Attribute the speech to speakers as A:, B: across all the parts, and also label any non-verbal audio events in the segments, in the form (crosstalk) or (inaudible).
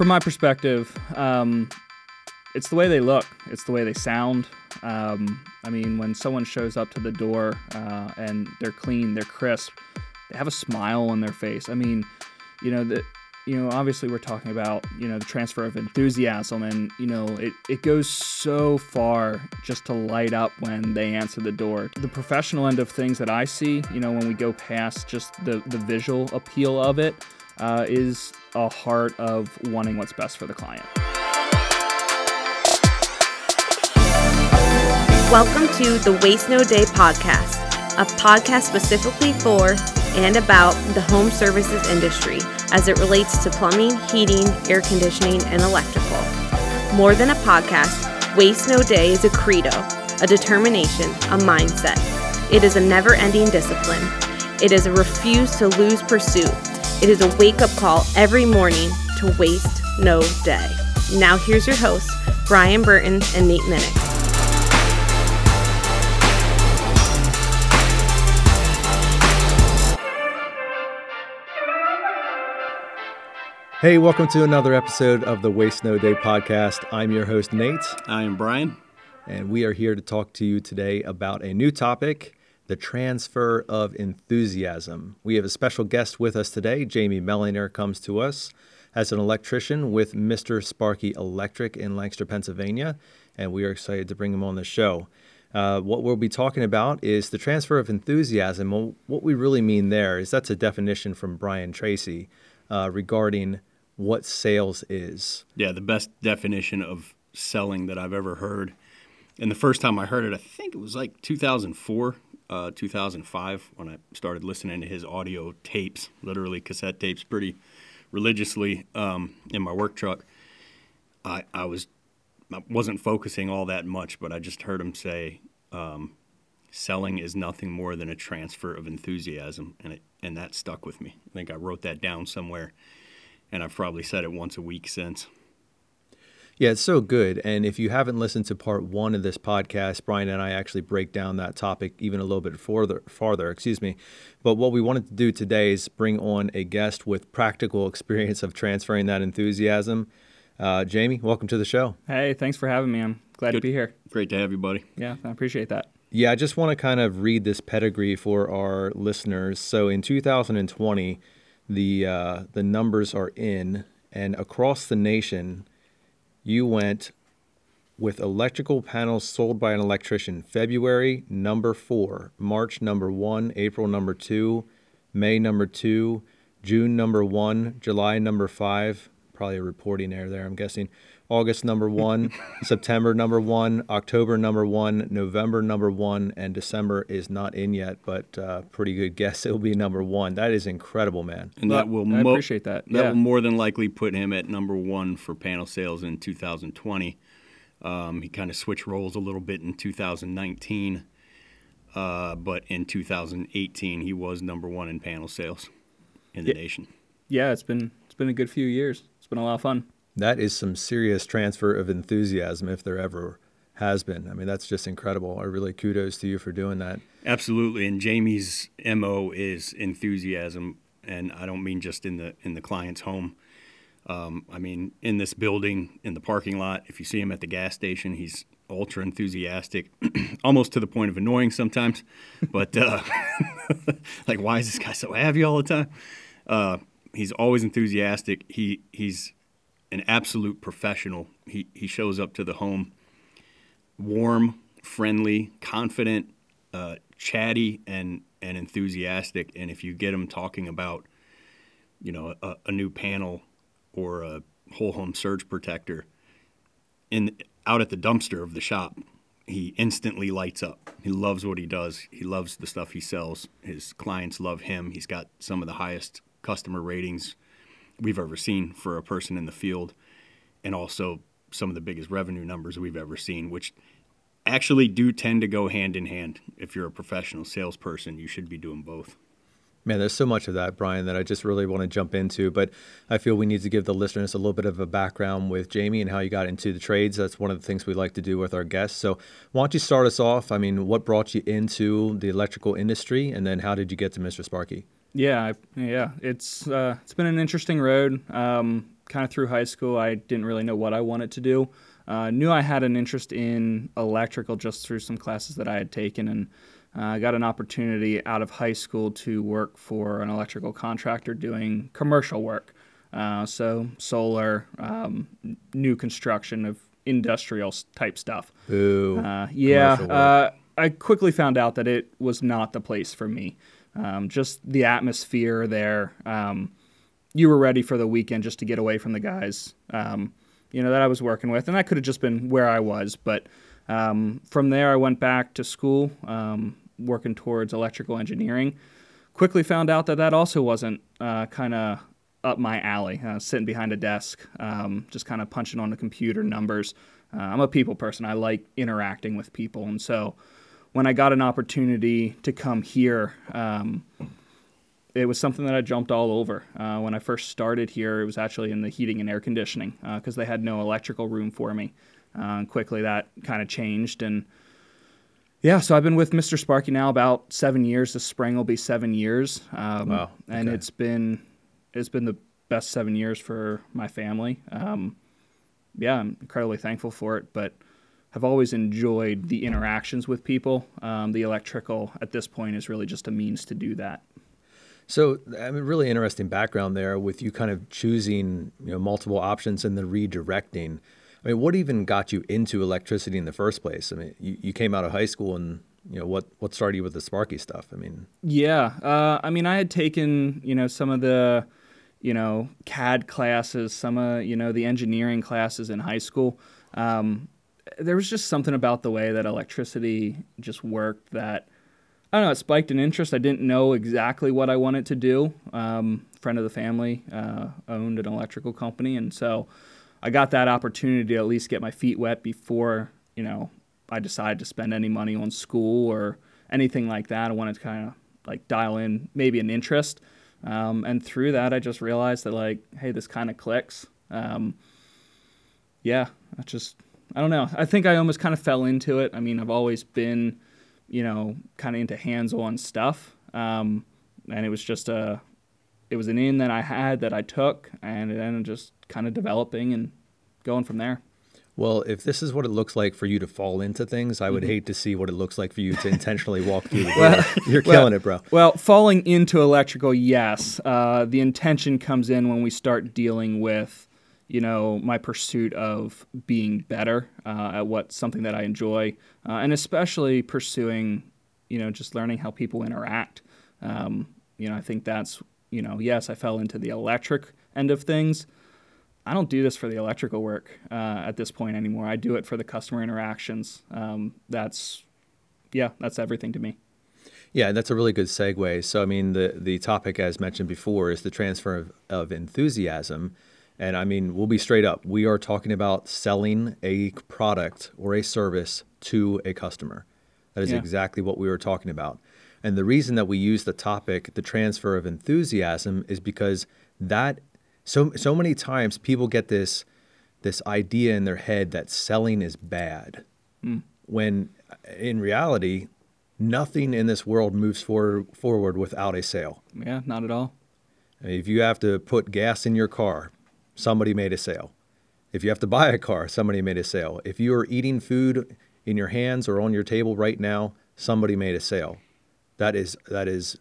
A: from my perspective, um, it's the way they look, it's the way they sound. Um, I mean, when someone shows up to the door uh, and they're clean, they're crisp, they have a smile on their face. I mean, you know, the, you know, obviously we're talking about, you know, the transfer of enthusiasm and, you know, it, it goes so far just to light up when they answer the door. The professional end of things that I see, you know, when we go past just the, the visual appeal of it, uh, is a heart of wanting what's best for the client.
B: Welcome to the Waste No Day podcast, a podcast specifically for and about the home services industry as it relates to plumbing, heating, air conditioning, and electrical. More than a podcast, Waste No Day is a credo, a determination, a mindset. It is a never ending discipline. It is a refuse to lose pursuit. It is a wake up call every morning to waste no day. Now, here's your hosts, Brian Burton and Nate Minnick.
C: Hey, welcome to another episode of the Waste No Day podcast. I'm your host, Nate.
D: I am Brian.
C: And we are here to talk to you today about a new topic the transfer of enthusiasm. We have a special guest with us today. Jamie Mellinger comes to us as an electrician with Mr. Sparky Electric in Lancaster, Pennsylvania, and we are excited to bring him on the show. Uh, what we'll be talking about is the transfer of enthusiasm. Well, what we really mean there is that's a definition from Brian Tracy uh, regarding what sales is.
D: Yeah, the best definition of selling that I've ever heard. And the first time I heard it, I think it was like 2004, uh, 2005, when I started listening to his audio tapes, literally cassette tapes, pretty religiously um, in my work truck. I, I was I wasn't focusing all that much, but I just heard him say, um, "Selling is nothing more than a transfer of enthusiasm," and it and that stuck with me. I think I wrote that down somewhere and I've probably said it once a week since.
C: Yeah, it's so good. And if you haven't listened to part one of this podcast, Brian and I actually break down that topic even a little bit further. Farther, excuse me. But what we wanted to do today is bring on a guest with practical (laughs) experience of transferring that enthusiasm. Uh, Jamie, welcome to the show.
A: Hey, thanks for having me. I'm glad
D: Good.
A: to be here.
D: Great to have you, buddy.
A: Yeah, I appreciate that.
C: Yeah, I just want to kind of read this pedigree for our listeners. So in 2020, the uh, the numbers are in, and across the nation, you went with electrical panels sold by an electrician. February number four, March number one, April number two, May number two, June number one, July number five. Probably a reporting error there, I'm guessing. August number one, (laughs) September number one, October number one, November number one, and December is not in yet, but uh, pretty good guess (laughs) it'll be number one. That is incredible, man.
D: And that will
A: I mo- appreciate that.
D: That yeah. will more than likely put him at number one for panel sales in 2020. Um, he kind of switched roles a little bit in 2019, uh, but in 2018 he was number one in panel sales in the
A: yeah.
D: nation.
A: Yeah, it's been it's been a good few years. It's been a lot of fun
C: that is some serious transfer of enthusiasm if there ever has been. I mean, that's just incredible. I really kudos to you for doing that.
D: Absolutely. And Jamie's MO is enthusiasm. And I don't mean just in the in the client's home. Um, I mean, in this building, in the parking lot, if you see him at the gas station, he's ultra enthusiastic, (clears throat) almost to the point of annoying sometimes. (laughs) But uh, (laughs) like, why is this guy so happy all the time? Uh, he's always enthusiastic. He he's an absolute professional. He he shows up to the home warm, friendly, confident, uh, chatty, and and enthusiastic. And if you get him talking about, you know, a, a new panel or a whole home surge protector, in out at the dumpster of the shop, he instantly lights up. He loves what he does. He loves the stuff he sells. His clients love him. He's got some of the highest customer ratings we've ever seen for a person in the field, and also some of the biggest revenue numbers we've ever seen, which actually do tend to go hand in hand. If you're a professional salesperson, you should be doing both.
C: Man, there's so much of that, Brian, that I just really want to jump into. But I feel we need to give the listeners a little bit of a background with Jamie and how you got into the trades. That's one of the things we like to do with our guests. So, why don't you start us off? I mean, what brought you into the electrical industry, and then how did you get to Mr. Sparky?
A: Yeah, yeah. It's uh, it's been an interesting road. Um, kind of through high school, I didn't really know what I wanted to do. Uh, knew I had an interest in electrical just through some classes that I had taken, and uh, I got an opportunity out of high school to work for an electrical contractor doing commercial work. Uh, so solar, um, new construction of industrial type stuff.
C: Ooh.
A: Uh, yeah, uh, I quickly found out that it was not the place for me. Um, just the atmosphere there. Um, you were ready for the weekend just to get away from the guys, um, you know, that I was working with, and that could have just been where I was. But um, from there, I went back to school, um, working towards electrical engineering. Quickly found out that that also wasn't uh, kind of up my alley. Uh, sitting behind a desk, um, just kind of punching on the computer numbers. Uh, I'm a people person. I like interacting with people, and so when I got an opportunity to come here, um, it was something that I jumped all over. Uh, when I first started here, it was actually in the heating and air conditioning because they had no electrical room for me. Uh, quickly, that kind of changed, and yeah, so I've been with Mr. Sparky now about seven years. This spring will be seven years, um,
C: Wow,
A: and it's been it's been the best seven years for my family. Um, yeah, I'm incredibly thankful for it, but have always enjoyed the interactions with people. Um, the electrical at this point is really just a means to do that.
C: So, I mean, really interesting background there with you kind of choosing, you know, multiple options and then redirecting. I mean, what even got you into electricity in the first place? I mean, you, you came out of high school and, you know, what, what started you with the Sparky stuff? I mean,
A: Yeah, uh, I mean, I had taken you know some of the you know CAD classes, some of you know the engineering classes in high school. Um, there was just something about the way that electricity just worked that I don't know. It spiked an interest. I didn't know exactly what I wanted to do. Um, friend of the family uh, owned an electrical company, and so I got that opportunity to at least get my feet wet before you know I decided to spend any money on school or anything like that. I wanted to kind of like dial in maybe an interest, um, and through that, I just realized that like, hey, this kind of clicks. Um, yeah, I just I don't know. I think I almost kind of fell into it. I mean, I've always been, you know, kind of into hands-on stuff, um, and it was just a, it was an in that I had that I took, and it ended just kind of developing and going from there.
C: well, if this is what it looks like for you to fall into things, I would hate to see what it looks like for you to intentionally walk through the (laughs) door. You're killing it, bro.
A: Well, falling into electrical, yes. Uh, the intention comes in when we start dealing with, you know, my pursuit of being better uh, at what something that I enjoy, uh, and especially pursuing, you know, just learning how people interact. Um, you know, I think that's, you know, yes, I fell into the electric end of things. I don't do this for the electrical work uh, at this point anymore. I do it for the customer interactions. Um, that's, yeah, that's everything to me.
C: Yeah, that's a really good segue. So, I mean, the the topic, as mentioned before, is the transfer of, of enthusiasm. And I mean, we'll be straight up. We are talking about selling a product or a service to a customer. That is
A: Yeah.
C: exactly what we were talking about. And the reason that we use the topic, the transfer of enthusiasm, is because that so so many times people get this this idea in their head that selling is bad hmm. when uh, in reality nothing in this world moves forward forward without a sale
A: Yeah, not at all.
C: I mean, if you have to put gas in your car somebody made a sale. If you have to buy a car somebody made a sale. If you are eating food in your hands or on your table right now somebody made a sale. That is that is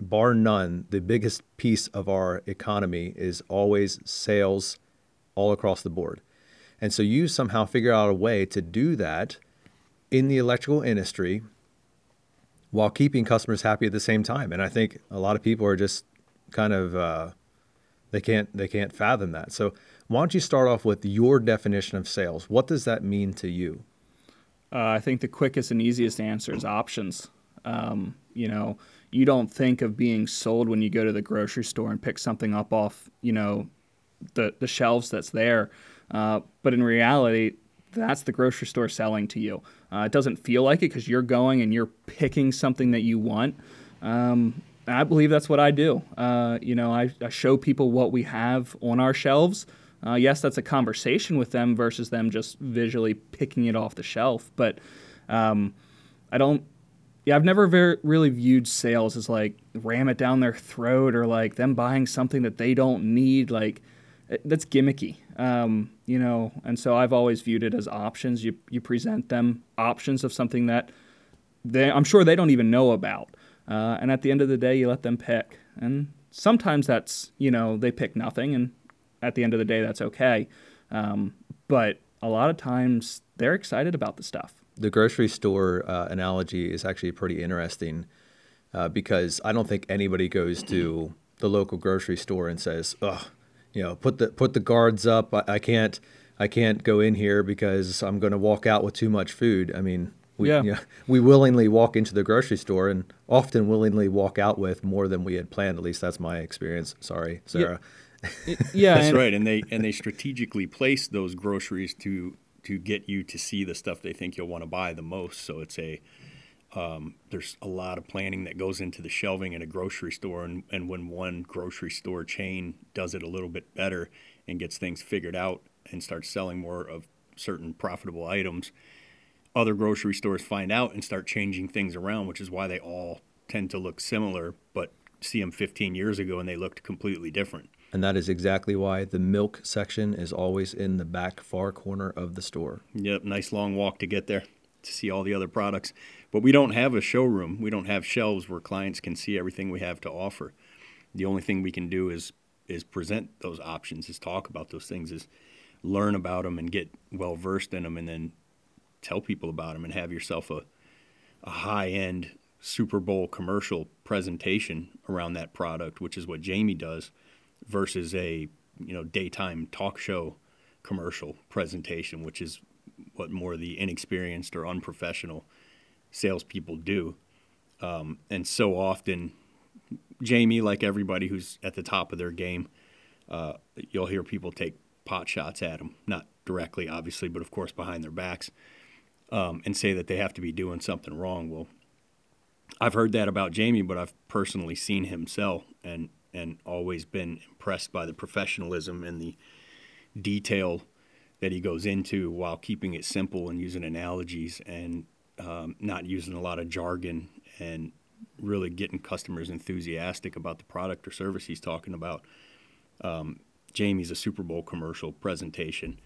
C: bar none. The biggest piece of our economy is always sales all across the board. And so you somehow figure out a way to do that in the electrical industry while keeping customers happy at the same time. And I think a lot of people are just kind of uh, they can't they can't fathom that. So why don't you start off with your definition of sales? What does that mean to you?
A: Uh, I think the quickest and easiest answer is options. Um, you know, you don't think of being sold when you go to the grocery store and pick something up off, you know, the the shelves that's there. Uh, but in reality, that's the grocery store selling to you. Uh, it doesn't feel like it because you're going and you're picking something that you want. Um, I believe that's what I do. Uh, you know, I, I show people what we have on our shelves. Uh, yes, that's a conversation with them versus them just visually picking it off the shelf. But um, I don't yeah, I've never really viewed sales as like ram it down their throat or like them buying something that they don't need. Like it, that's gimmicky, um, you know. And so I've always viewed it as options. You you present them options of something that they I'm sure they don't even know about. Uh, and at the end of the day, you let them pick. And sometimes that's you know they pick nothing, and at the end of the day, that's okay. Um, but a lot of times they're excited about the stuff
C: the grocery store uh, analogy is actually pretty interesting uh, because I don't think anybody goes to the local grocery store and says, "Oh, you know, put the put the guards up. I, I can't I can't go in here because I'm going to walk out with too much food." I mean, we
A: Yeah.
C: you (laughs) know, we willingly walk into the grocery store and often willingly walk out with more than we had planned. At least that's my experience. Sorry, Sarah.
A: yeah,
D: That's
A: and-
D: right, and they and they strategically place those groceries to to get you to see the stuff they think you'll want to buy the most. So it's a um, there's a lot of planning that goes into the shelving in a grocery store, and, and when one grocery store chain does it a little bit better and gets things figured out and starts selling more of certain profitable items, other grocery stores find out and start changing things around, which is why they all tend to look similar, but see them 15 years ago and they looked completely different.
C: And that is exactly why the milk section is always in the back far corner of the store.
D: Yep, nice long walk to get there to see all the other products. But we don't have a showroom. We don't have shelves where clients can see everything we have to offer. The only thing we can do is is present those options, is talk about those things, is learn about them and get well versed in them, and then tell people about them and have yourself a a high end Super Bowl commercial presentation around that product, which is what Jamie does, versus a you know daytime talk show commercial presentation, which is what more the inexperienced or unprofessional salespeople do. Um, and so often, Jamie, like everybody who's at the top of their game, uh, you'll hear people take pot shots at them, not directly, obviously, but of course behind their backs, um, and say that they have to be doing something wrong. Well, I've heard that about Jamie, but I've personally seen him sell and and always been impressed by the professionalism and the detail that he goes into while keeping it simple and using analogies and um, not using a lot of jargon and really getting customers enthusiastic about the product or service he's talking about. Um, Jamie's a Super Bowl commercial presentation,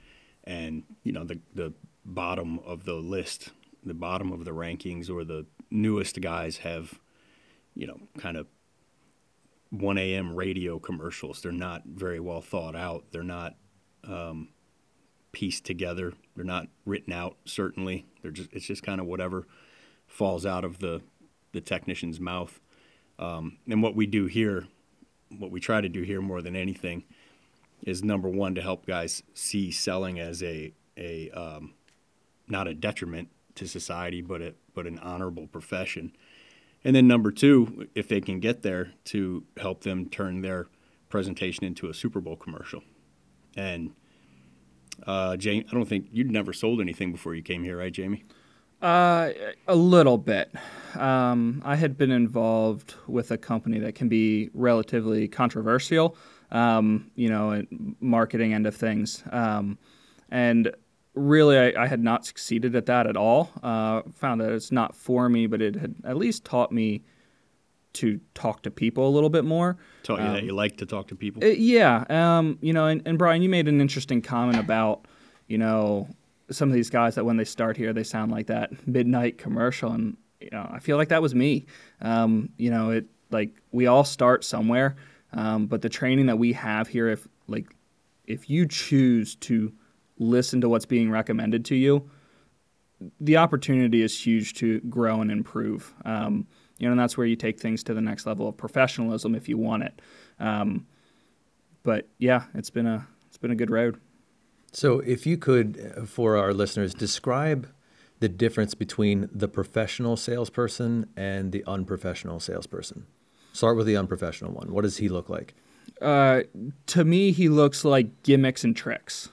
D: and you know the the bottom of the list, the bottom of the rankings, or the newest guys have, you know, kind of 1 a.m. radio commercials. They're not very well thought out. They're not um, pieced together. They're not written out. Certainly, they're just it's just kind of whatever falls out of the the technician's mouth. Um, and what we do here, what we try to do here more than anything, is number one to help guys see selling as a a um, not a detriment to society, but a but an honorable profession. And then number two, if they can get there, to help them turn their presentation into a Super Bowl commercial. And uh, Jamie, I don't think you'd never sold anything before you came here, right, Jamie?
A: Uh, a little bit. Um, I had been involved with a company that can be relatively controversial, um, you know, marketing end of things. Um, and really, I, I had not succeeded at that at all. Uh, found that it's not for me, but it had at least taught me to talk to people a little bit more.
D: Taught you that you like to talk to people.
A: Uh, yeah, um, you know, and, and Brian, you made an interesting comment about, you know, some of these guys that when they start here, they sound like that midnight commercial, and you know, I feel like that was me. Um, you know, it like we all start somewhere, um, but the training that we have here, if like, if you choose to listen to what's being recommended to you, the opportunity is huge to grow and improve. Um, you know, and that's where you take things to the next level of professionalism if you want it. Um, but yeah, it's been a it's been a good road.
C: So, if you could, uh, for our listeners, describe the difference between the professional salesperson and the unprofessional salesperson. Start with the unprofessional one. What does he look like?
A: Uh, to me, he looks like gimmicks and tricks.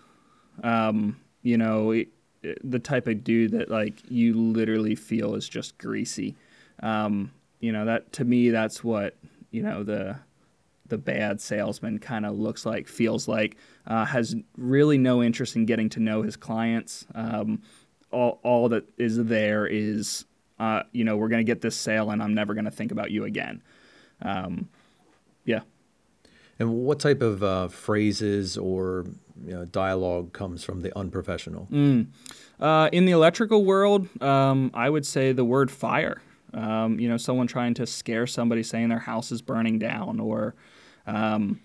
A: Um, you know, the type of dude that like you literally feel is just greasy. Um, you know that to me, that's what you know the the bad salesman kind of looks like, feels like, uh, has really no interest in getting to know his clients. Um, all, all that is there is uh, you know, we're going to get this sale and I'm never going to think about you again. Um, yeah.
C: And what type of uh, phrases or you know, dialogue comes from the unprofessional?
A: Mm. Uh, in the electrical world, um, I would say the word fire. Um, you know, someone trying to scare somebody saying their house is burning down or. Um,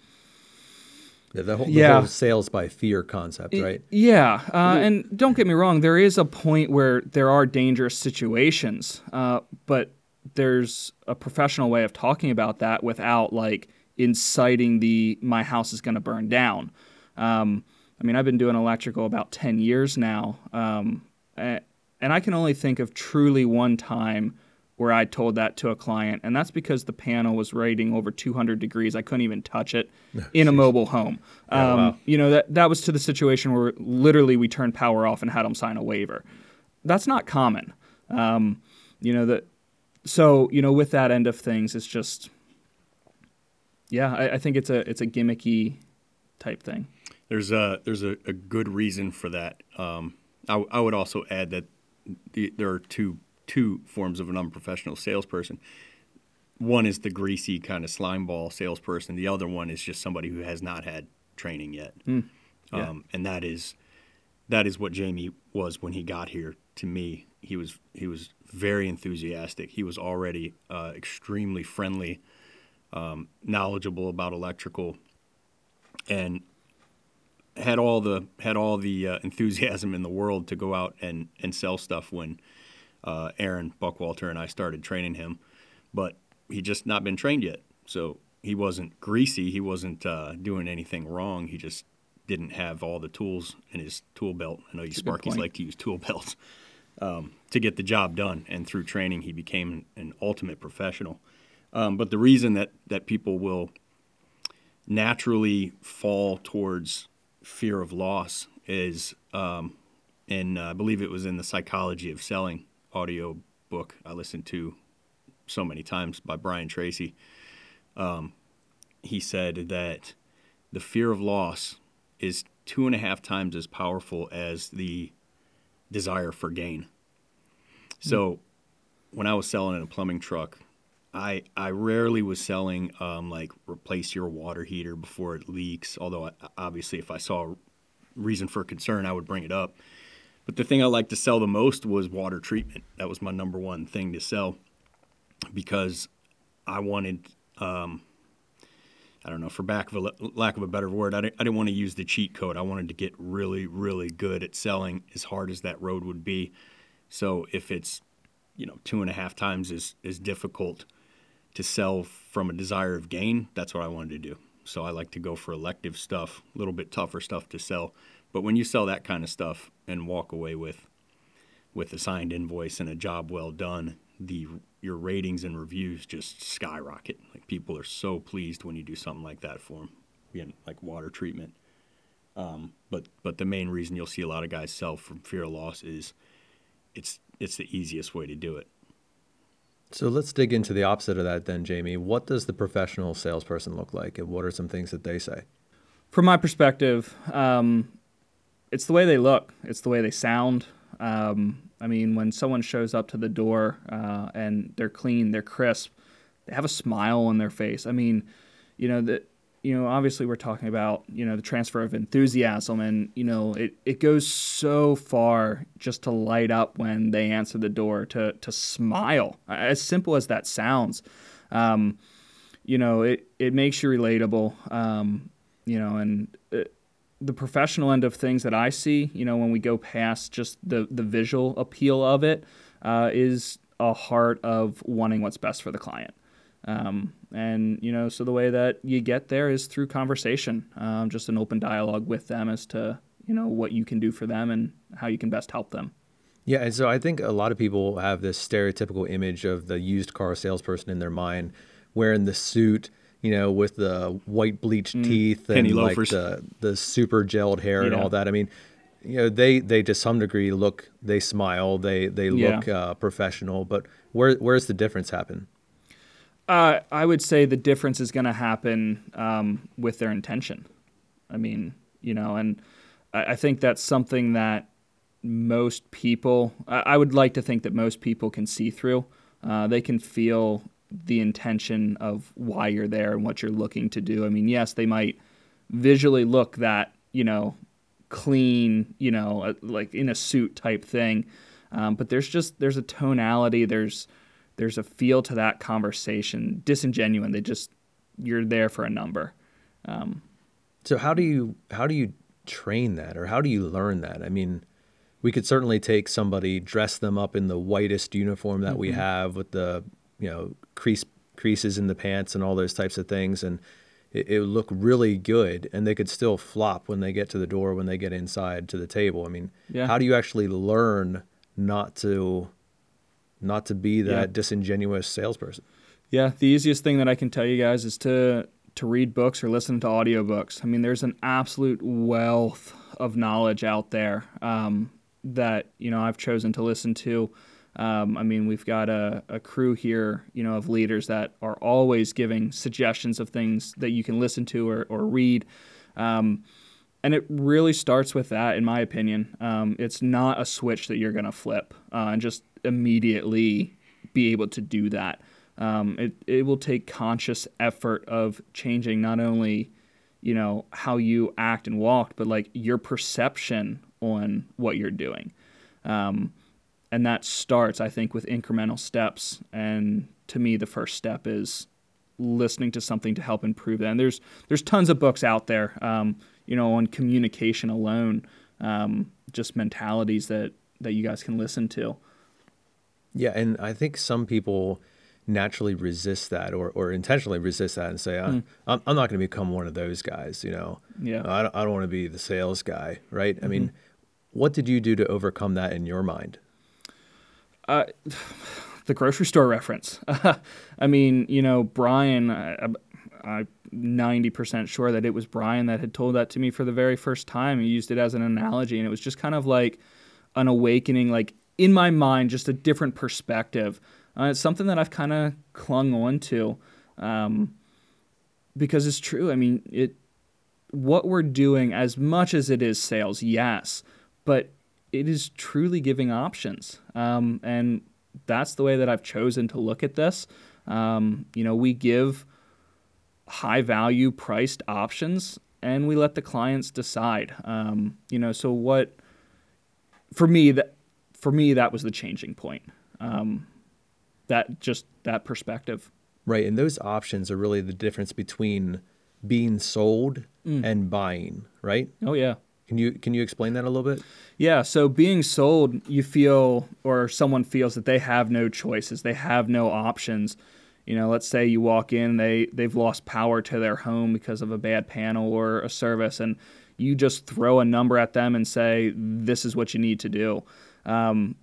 C: yeah, the whole, the
A: Yeah.
C: whole sales by fear concept, right?
A: Yeah, uh, and don't get me wrong, there is a point where there are dangerous situations, uh, but there's a professional way of talking about that without like inciting the my house is going to burn down. Um, I mean, I've been doing electrical about 10 years now, um, and I can only think of truly one time where I told that to a client, and that's because the panel was rating over 200 degrees. I couldn't even touch it (laughs) in a mobile home. Um,
C: wow.
A: You know, that, that was to the situation where literally we turned power off and had them sign a waiver. That's not common. Um, you know, that, so, you know, with that end of things, it's just, yeah, I, I think it's a, it's a gimmicky type thing.
D: There's a there's a, a good reason for that. Um, I, w- I would also add that the, there are two two forms of an unprofessional salesperson. One is the greasy kind of slime ball salesperson. The other one is just somebody who has not had training yet.
A: yeah.
D: Um, and that is that is what Jamie was when he got here. To me, he was he was very enthusiastic. He was already uh, extremely friendly, um, knowledgeable about electrical, and had all the had all the uh, enthusiasm in the world to go out and and sell stuff when uh, Aaron Buckwalter and I started training him, but he just not been trained yet. So he wasn't greasy. He wasn't uh, doing anything wrong. He just didn't have all the tools in his tool belt. I know you Sparkies like to use tool belts um, to get the job done. And through training, he became an ultimate professional. Um, but the reason that that people will naturally fall towards fear of loss is, um, and uh, I believe it was in the Psychology of Selling audio book I listened to so many times by Brian Tracy. Um, he said that the fear of loss is two and a half times as powerful as the desire for gain. So when I was selling in a plumbing truck, I I rarely was selling um, like replace your water heater before it leaks. Although I, obviously, if I saw reason for concern, I would bring it up. But the thing I liked to sell the most was water treatment. That was my number one thing to sell because I wanted. Um, I don't know, for back of a, lack of a better word, I didn't, I didn't want to use the cheat code. I wanted to get really, really good at selling as hard as that road would be. So if it's, you know, two and a half times as, as difficult to sell from a desire of gain, that's what I wanted to do. So I like to go for elective stuff, a little bit tougher stuff to sell. But when you sell that kind of stuff and walk away with with a signed invoice and a job well done, the your ratings and reviews just skyrocket. Like people are so pleased when you do something like that for them, again, like water treatment. Um, but but the main reason you'll see a lot of guys sell from fear of loss is it's it's the easiest way to do it.
C: So let's dig into the opposite of that then, Jamie. What does the professional salesperson look like, and what are some things that they say?
A: From my perspective, um, it's the way they look, it's the way they sound. Um, I mean, when someone shows up to the door uh, and they're clean, they're crisp, they have a smile on their face. I mean, you know that you know obviously we're talking about you know the transfer of enthusiasm and you know it, it goes so far just to light up when they answer the door to to smile as simple as that sounds um, you know it, it makes you relatable um, you know and uh the professional end of things that I see, you know, when we go past just the the visual appeal of it, uh, is a heart of wanting what's best for the client. Um, and you know, so the way that you get there is through conversation, um, just an open dialogue with them as to you know what you can do for them and how you can best help them.
C: Yeah, and so I think a lot of people have this stereotypical image of the used car salesperson in their mind, wearing the suit, you know, with the white bleached teeth and like the the super gelled hair and all that. I mean, you know, they they to some degree look, they smile, they they
A: Yeah.
C: look uh, professional, but where where's the difference happen?
A: Uh, I would say the difference is going to happen um, with their intention. I mean, you know, and I, I think that's something that most people, I, I would like to think that most people can see through. Uh, they can feel the intention of why you're there and what you're looking to do. I mean, yes, they might visually look that, you know, clean, you know, uh, like in a suit type thing. Um, but there's just there's a tonality, there's there's a feel to that conversation, disingenuine. They just you're there for a number. Um,
C: so how do you how do you train that, or how do you learn that? I mean, we could certainly take somebody, dress them up in the whitest uniform that mm-hmm. we have with the you know crease creases in the pants and all those types of things, and it, it would look really good, and they could still flop when they get to the door when they get inside to the table. I mean, yeah. how do you actually learn not to not to be that yeah. disingenuous salesperson?
A: Yeah, the easiest thing that I can tell you guys is to to read books or listen to audiobooks. I mean, there's an absolute wealth of knowledge out there um, that you know I've chosen to listen to. Um, I mean, we've got a, a crew here, you know, of leaders that are always giving suggestions of things that you can listen to or, or read. Um, and it really starts with that, in my opinion. Um, it's not a switch that you're going to flip uh, and just immediately be able to do that. Um, it, it will take conscious effort of changing not only, you know, how you act and walk, but like your perception on what you're doing. Um, and that starts, I think, with incremental steps. And to me, the first step is listening to something to help improve that. And there's there's tons of books out there, um, you know, on communication alone, um, just mentalities that that you guys can listen to.
C: Yeah, and I think some people naturally resist that or, or intentionally resist that and say, mm. I'm, I'm not going to become one of those guys, you know.
A: Yeah.
C: I don't, I don't want to be the sales guy, right? Mm-hmm. I mean, what did you do to overcome that in your mind?
A: Uh, (sighs) the grocery store reference. (laughs) I mean, you know, Brian, I, I'm 90% sure that it was Brian that had told that to me for the very first time. He used it as an analogy, and it was just kind of like an awakening, like in my mind, just a different perspective. Uh, it's something that I've kind of clung on to um, because it's true. I mean, it what we're doing, as much as it is sales, yes, but it is truly giving options. Um, and that's the way that I've chosen to look at this. Um, you know, we give high value priced options and we let the clients decide. Um, you know, so what for me that for me that was the changing point. Um, that just that perspective.
C: Right, and those options are really the difference between being sold mm. and buying, right?
A: Oh yeah.
C: Can you can you explain that a little bit?
A: Yeah, so being sold, you feel or someone feels that they have no choices, they have no options. You know, let's say you walk in, they they've lost power to their home because of a bad panel or a service, and you just throw a number at them and say, "This is what you need to do." Um,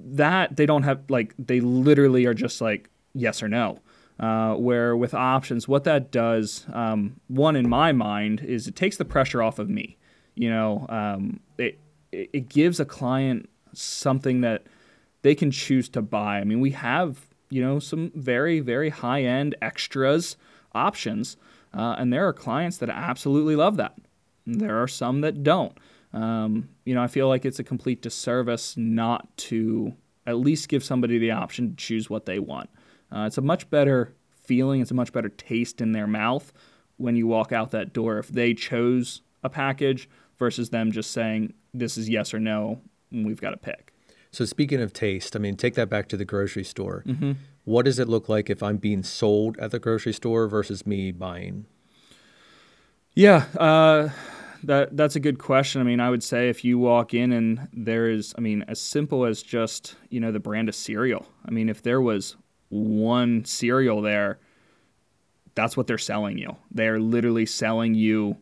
A: that they don't have like they literally are just like yes or no. Uh, where with options, what that does, um, one in my mind, is it takes the pressure off of me you know, um, it it gives a client something that they can choose to buy. I mean, we have you know some very very high end extras options, uh, and there are clients that absolutely love that. There are some that don't. Um, you know, I feel like it's a complete disservice not to at least give somebody the option to choose what they want. Uh, it's a much better feeling. It's a much better taste in their mouth when you walk out that door if they chose a package versus them just saying this is yes or no and we've got to pick.
C: So speaking of taste, I mean, take that back to the grocery store. Mm-hmm. What does it look like if I'm being sold at the grocery store versus me buying?
A: Yeah, uh, that that's a good question. I mean, I would say if you walk in and there is, I mean, as simple as just you know the brand of cereal. I mean, if there was one cereal there, that's what they're selling you. They're literally selling you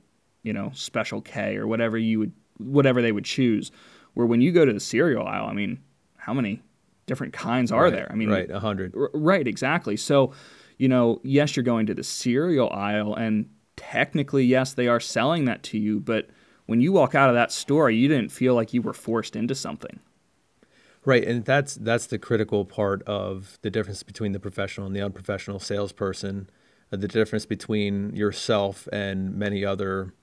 A: you know, Special K or whatever you would, whatever they would choose. Where when you go to the cereal aisle, I mean, how many different kinds are
C: right,
A: there? I
C: mean, right, a hundred.
A: R- right, exactly. So, you know, yes, you're going to the cereal aisle, and technically, yes, they are selling that to you, but when you walk out of that store, you didn't feel like you were forced into something.
C: Right, and that's that's the critical part of the difference between the professional and the unprofessional salesperson, uh, the difference between yourself and many other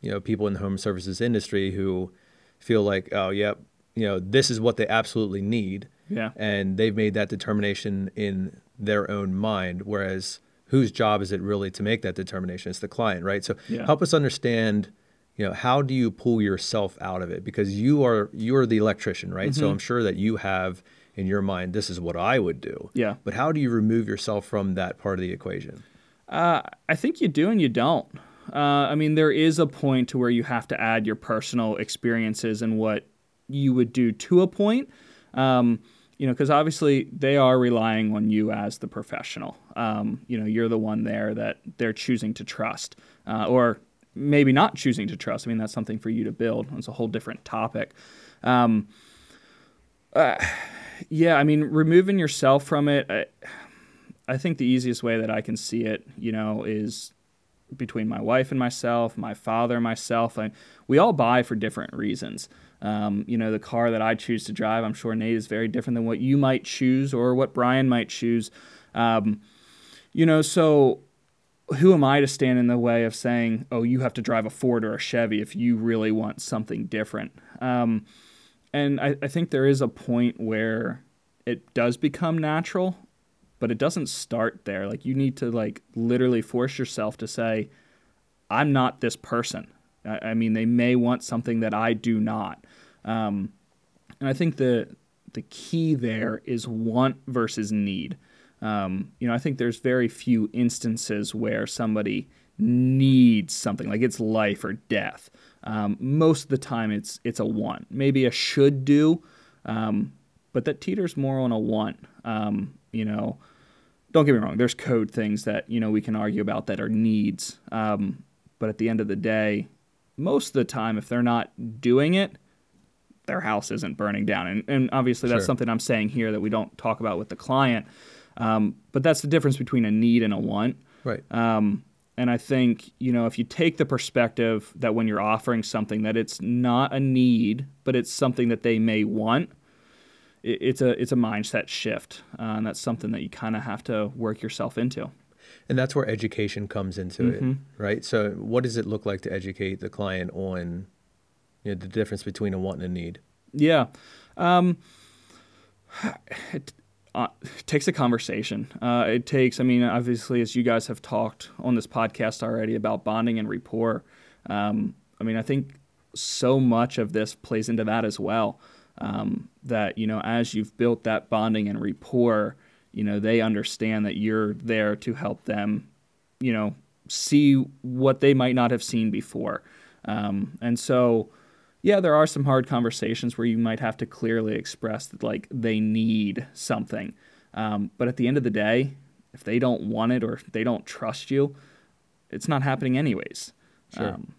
C: you know people in the home services industry who feel like, oh, yep, you know, this is what they absolutely need.
A: Yeah.
C: And they've made that determination in their own mind. Whereas whose job is it really to make that determination? It's the client, right? So
A: Yeah.
C: help us understand, you know, how do you pull yourself out of it? Because you are you're the electrician, right?
A: Mm-hmm.
C: So I'm sure that you have in your mind, this is what I would do.
A: Yeah.
C: But how do you remove yourself from that part of the equation?
A: Uh, I think you do and you don't. Uh, I mean, there is a point to where you have to add your personal experiences and what you would do to a point. Um, you know, because obviously they are relying on you as the professional. Um, you know, you're the one there that they're choosing to trust, uh, or maybe not choosing to trust. I mean, that's something for you to build. It's a whole different topic. Um, uh, yeah, I mean, removing yourself from it. I, I think the easiest way that I can see it, you know, is between my wife and myself, my father and myself. I, we all buy for different reasons. Um, you know, the car that I choose to drive, I'm sure Nate is very different than what you might choose or what Brian might choose. Um, you know, so who am I to stand in the way of saying, oh, you have to drive a Ford or a Chevy if you really want something different? Um, and I, I think there is a point where it does become natural but it doesn't start there like you need to like literally force yourself to say i'm not this person i, I mean they may want something that i do not um, and i think the the key there is want versus need. Um, you know i think there's very few instances where somebody needs something like it's life or death. Um, most of the time it's it's a want maybe a should do um, but that teeters more on a want. Um, you know don't get me wrong there's code things that you know we can argue about that are needs. Um, but at the end of the day most of the time if they're not doing it their house isn't burning down and, and obviously that's
C: Sure.
A: something i'm saying here that we don't talk about with the client um, but that's the difference between a need and a want
C: Right.
A: um, and I think you know if you take the perspective that when you're offering something that it's not a need, but it's something that they may want, it, it's a it's a mindset shift, uh, and that's something that you kind of have to work yourself into.
C: And that's where education comes into
A: Mm-hmm.
C: it, right? So, what does it look like to educate the client on you know, the difference between a want and a need?
A: Yeah. Um, it, uh, it takes a conversation. Uh, it takes, I mean, obviously, as you guys have talked on this podcast already about bonding and rapport, um, I mean, I think so much of this plays into that as well. Um, that, you know, as you've built that bonding and rapport, you know, they understand that you're there to help them, you know, see what they might not have seen before. Um, and so, yeah, there are some hard conversations where you might have to clearly express that like they need something. Um, but at the end of the day, if they don't want it or they don't trust you, it's not happening anyways.
C: Sure.
A: Um,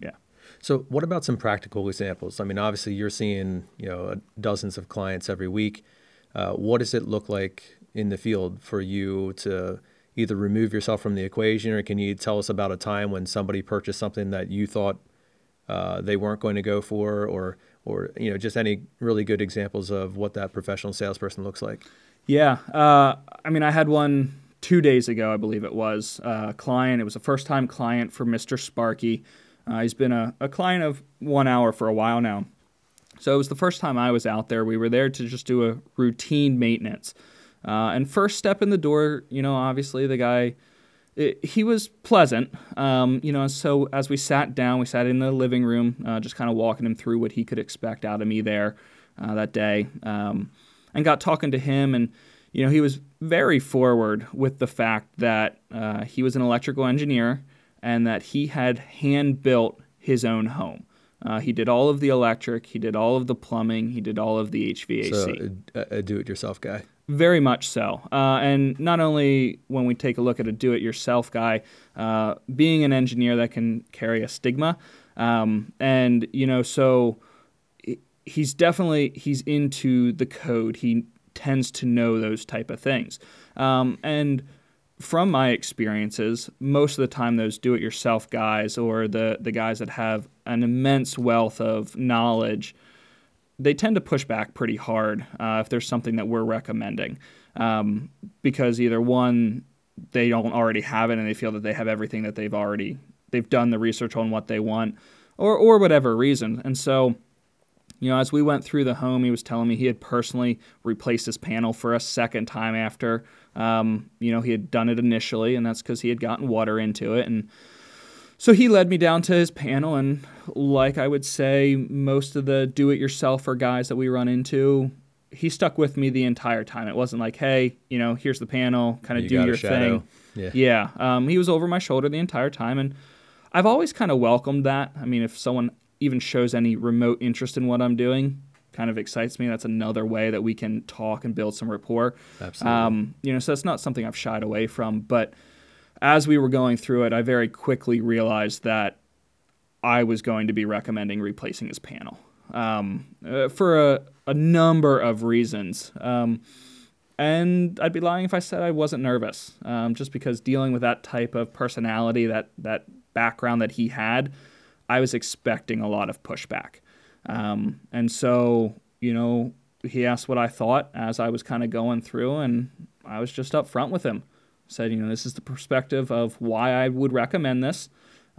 A: yeah.
C: So, what about some practical examples? I mean, obviously, you're seeing you know dozens of clients every week. Uh, what does it look like in the field for you to either remove yourself from the equation, or can you tell us about a time when somebody purchased something that you thought uh, they weren't going to go for, or or you know just any really good examples of what that professional salesperson looks like?
A: Yeah. Uh, I mean, I had one two days ago, I believe it was. Uh, a client. It was a first time client for Mr. Sparky. Uh, he's been a, a client of one hour for a while now. So it was the first time I was out there. We were there to just do a routine maintenance. Uh, and first step in the door, you know, obviously the guy, it, he was pleasant. Um, you know, so as we sat down, we sat in the living room, uh, just kind of walking him through what he could expect out of me there uh, that day, um, and got talking to him. And you know, he was very forward with the fact that uh, he was an electrical engineer and that he had hand built his own home. Uh, he did all of the electric, he did all of the plumbing, he did all of the HVAC.
C: So, a, a do-it-yourself guy.
A: Very much so. Uh, and not only when we take a look at a do it yourself guy, uh, being an engineer that can carry a stigma. Um, and, you know, so he's definitely he's into the code. He tends to know those type of things. Um, and from my experiences, most of the time those do it yourself guys or the, the guys that have an immense wealth of knowledge they tend to push back pretty hard uh, if there's something that we're recommending. Um, because either one they don't already have it and they feel that they have everything that they've already they've done the research on what they want or or whatever reason. And so you know, as we went through the home, he was telling me he had personally replaced his panel for a second time after, um, you know, he had done it initially, and that's because he had gotten water into it. And so he led me down to his panel, and like I would say, most of the do-it-yourselfer guys that we run into, he stuck with me the entire time. It wasn't like, hey, you know, here's the panel, kind of
C: You
A: do your thing.
C: Yeah.
A: Yeah. Um, he was over my shoulder the entire time, and I've always kind of welcomed that. I mean, if someone even shows any remote interest in what I'm doing, kind of excites me. That's another way that we can talk and build some rapport.
C: Absolutely.
A: Um, you know, so it's not something I've shied away from. But as we were going through it, I very quickly realized that I was going to be recommending replacing his panel um, uh, for a, a number of reasons. Um, and I'd be lying if I said I wasn't nervous, um, just because dealing with that type of personality, that that background that he had, I was expecting a lot of pushback. Um, and so, you know, he asked what I thought as I was kind of going through, and I was just upfront with him. Said, you know, this is the perspective of why I would recommend this.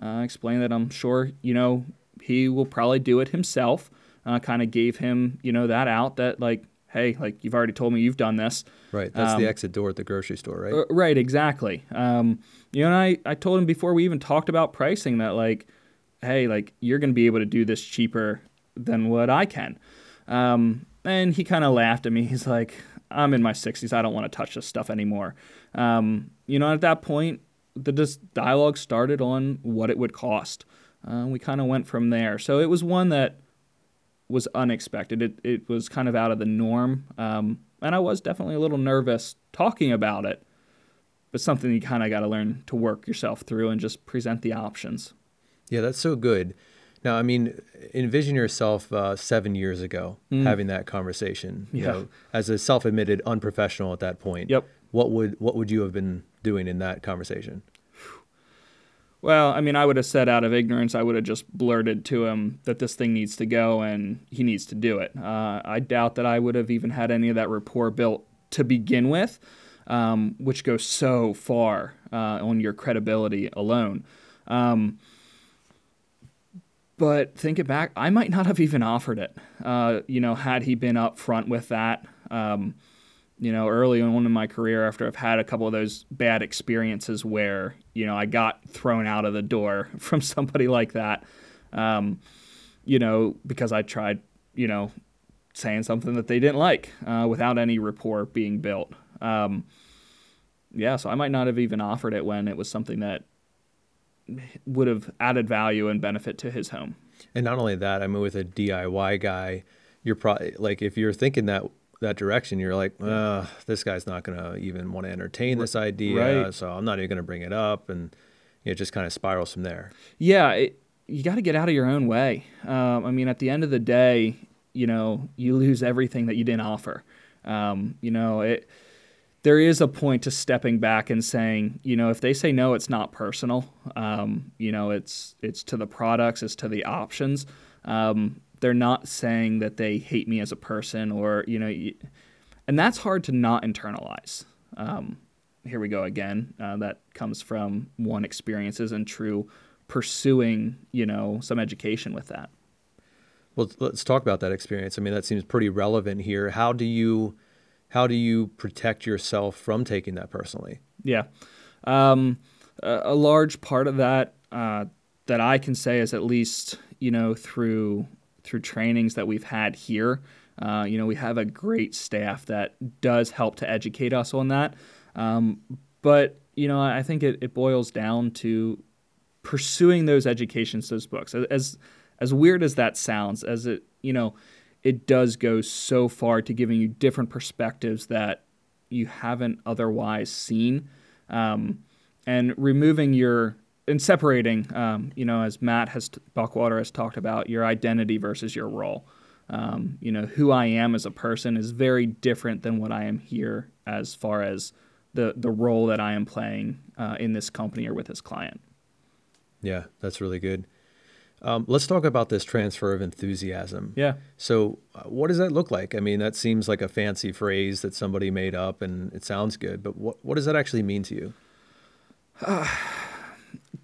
A: Uh, explained that I'm sure, you know, he will probably do it himself. Uh, kind of gave him, you know, that out that like, hey, like you've already told me you've done this.
C: Right. That's
A: Um,
C: the exit door at the grocery store, right?
A: Uh, right, exactly. Um, you know, and I, I told him before we even talked about pricing that like, hey, like you're going to be able to do this cheaper than what I can. Um, and he kind of laughed at me. He's like, I'm in my 60s. I don't want to touch this stuff anymore. Um, you know, at that point, the dis- dialogue started on what it would cost. Uh, we kind of went from there. So it was one that was unexpected. It, it was kind of out of the norm. Um, and I was definitely a little nervous talking about it, but something you kind of got to learn to work yourself through and just present the options.
C: Yeah, that's so good. Now, I mean, envision yourself uh, seven years ago having that conversation. You
A: Mm. Yeah.
C: know, as a self-admitted unprofessional at that point.
A: Yep.
C: What would what would you have been doing in that conversation?
A: Well, I mean, I would have said out of ignorance, I would have just blurted to him that this thing needs to go and he needs to do it. Uh, I doubt that I would have even had any of that rapport built to begin with, um, which goes so far uh, on your credibility alone. Um, but thinking back, I might not have even offered it. Uh, you know, had he been upfront with that. Um, you know, early on in my career, after I've had a couple of those bad experiences where, you know, I got thrown out of the door (laughs) from somebody like that, um, you know, because I tried, you know, saying something that they didn't like uh, without any rapport being built. Um, yeah, so I might not have even offered it when it was something that would have added value and benefit to his home.
C: And not only that, I mean, with a DIY guy, you're probably like if you're thinking that that direction, you're like, uh, this guy's not going to even want to entertain this idea,
A: Right.
C: so I'm not even going to bring it up, and it just kind of spirals from there.
A: Yeah, it, you got to get out of your own way. Um, I mean, at the end of the day, you know, you lose everything that you didn't offer. Um, you know, it. There is a point to stepping back and saying, you know, if they say no, it's not personal. Um, you know, it's it's to the products, it's to the options. Um, they're not saying that they hate me as a person, or you know, and that's hard to not internalize. Um, here we go again. Uh, that comes from one experiences and true pursuing, you know, some education with that.
C: Well, let's talk about that experience. I mean, that seems pretty relevant here. How do you how do you protect yourself from taking that personally?
A: Yeah. Um, a, large part of that uh, that I can say is at least you know through through trainings that we've had here. Uh, you know, we have a great staff that does help to educate us on that. Um, but you know, I think it, it boils down to pursuing those educations, those books. As as weird as that sounds, as it you know, it does go so far to giving you different perspectives that you haven't otherwise seen, um, and removing your and separating, um, you know, as Matt has Buckwater has talked about, your identity versus your role. Um, you know, who I am as a person is very different than what I am here as far as the the role that I am playing uh, in this company or with this client.
C: Yeah, that's really good. Um, let's talk about this transfer of enthusiasm.
A: Yeah.
C: So, uh, what does that look like? I mean, that seems like a fancy phrase that somebody made up, and it sounds good. But what what does that actually mean to you? (sighs)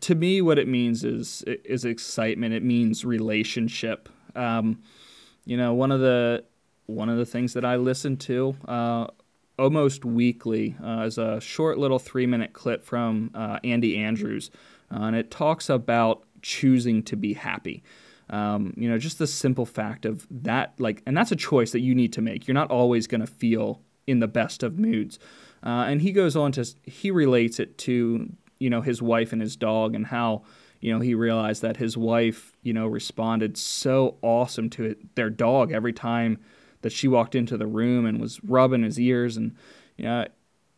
A: to me, what it means is is excitement. It means relationship. Um, you know, one of the one of the things that I listen to uh, almost weekly uh, is a short little three minute clip from uh, Andy Andrews, uh, and it talks about choosing to be happy. Um, you know, just the simple fact of that, like, and that's a choice that you need to make. You're not always going to feel in the best of moods. Uh, and he goes on to, he relates it to, you know, his wife and his dog and how, you know, he realized that his wife, you know, responded so awesome to it, their dog every time that she walked into the room and was rubbing his ears. And, you know,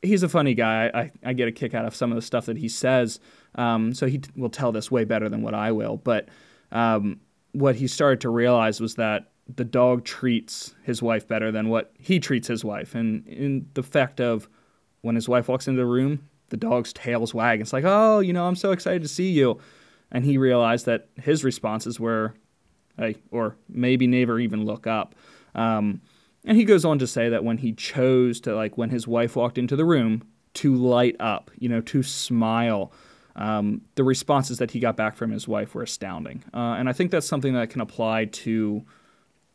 A: he's a funny guy. I, I get a kick out of some of the stuff that he says. Um, so he t- will tell this way better than what I will. But um, what he started to realize was that the dog treats his wife better than what he treats his wife. And in the fact of when his wife walks into the room, the dog's tail's wag. It's like, oh, you know, I'm so excited to see you. And he realized that his responses were, hey, or maybe never even look up. Um, and he goes on to say that when he chose to, like, when his wife walked into the room, to light up, you know, to smile, um, the responses that he got back from his wife were astounding. Uh, and I think that's something that can apply to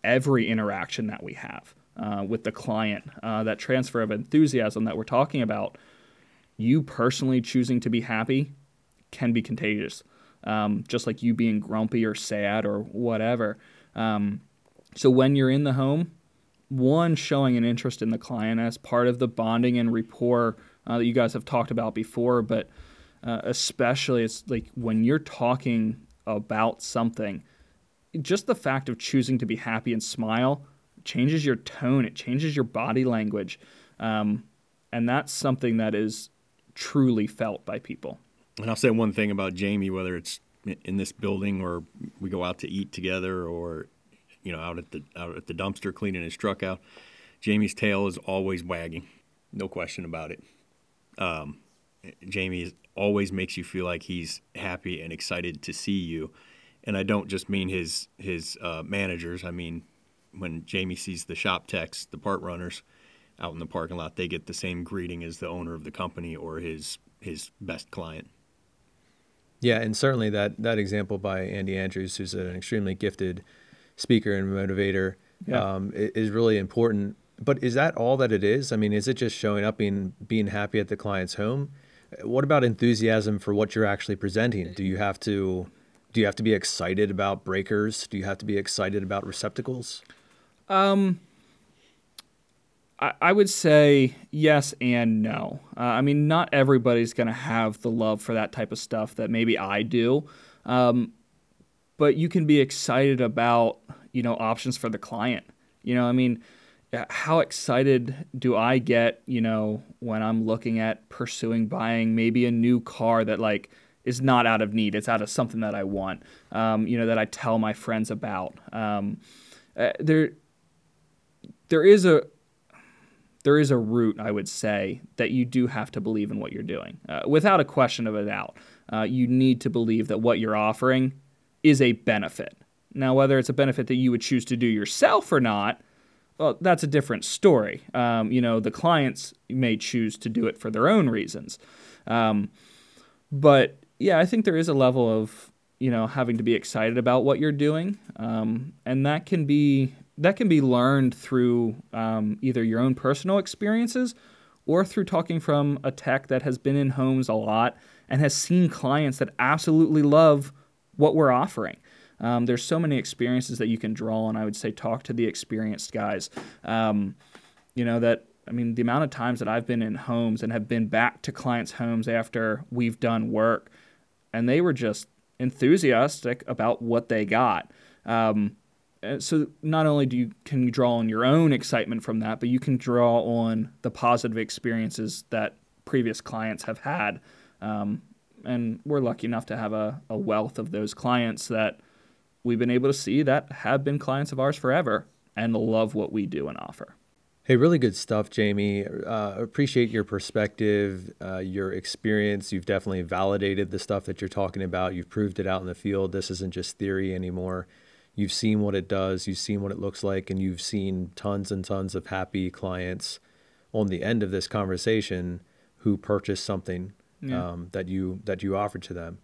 A: every interaction that we have uh, with the client. Uh, that transfer of enthusiasm that we're talking about, you personally choosing to be happy can be contagious, um, just like you being grumpy or sad or whatever. Um, so when you're in the home, one, showing an interest in the client as part of the bonding and rapport uh, that you guys have talked about before, but uh, especially it's like when you're talking about something, just the fact of choosing to be happy and smile changes your tone, it changes your body language. Um, and that's something that is truly felt by people.
D: And I'll say one thing about Jamie, whether it's in this building or we go out to eat together or you know out at the out at the dumpster cleaning his truck out, Jamie's tail is always wagging, no question about it. Um, Jamie always makes you feel like he's happy and excited to see you. And I don't just mean his his uh, managers. I mean when Jamie sees the shop techs, the part runners out in the parking lot, they get the same greeting as the owner of the company or his his best client.
C: Yeah, and certainly that that example by Andy Andrews, who's an extremely gifted speaker and motivator, yeah. um, is really important. But is that all that it is? I mean, is it just showing up and being happy at the client's home? What about enthusiasm for what you're actually presenting? Do you have to do you have to be excited about breakers? Do you have to be excited about receptacles?
A: Um, I, I would say yes and no. Uh, I mean, not everybody's going to have the love for that type of stuff that maybe I do. Um, but you can be excited about, you know, options for the client. You know, I mean, how excited do I get, you know, when I'm looking at pursuing buying maybe a new car that like is not out of need. It's out of something that I want, um, you know, that I tell my friends about. Um, uh, there, there is a there is a route, I would say, that you do have to believe in what you're doing, uh, without a question of a doubt. Uh, you need to believe that what you're offering is a benefit. Now, whether it's a benefit that you would choose to do yourself or not, well, that's a different story. Um, you know, the clients may choose to do it for their own reasons. Um, but yeah, I think there is a level of, you know, having to be excited about what you're doing. Um, and that can be that can be learned through um, either your own personal experiences or through talking from a tech that has been in homes a lot and has seen clients that absolutely love what we're offering. Um, there's so many experiences that you can draw on. I would say talk to the experienced guys. Um, you know that I mean the amount of times that I've been in homes and have been back to clients' homes after we've done work, and they were just enthusiastic about what they got. Um, so not only do you can you draw on your own excitement from that, but you can draw on the positive experiences that previous clients have had. Um, and we're lucky enough to have a, a wealth of those clients that we've been able to see that have been clients of ours forever and love what we do and offer.
C: Hey, really good stuff, Jamie. Uh, appreciate your perspective, uh, your experience. You've definitely validated the stuff that you're talking about. You've proved it out in the field. This isn't just theory anymore. You've seen what it does, you've seen what it looks like, and you've seen tons and tons of happy clients on the end of this conversation who purchased something yeah. um, that you that you offered to them.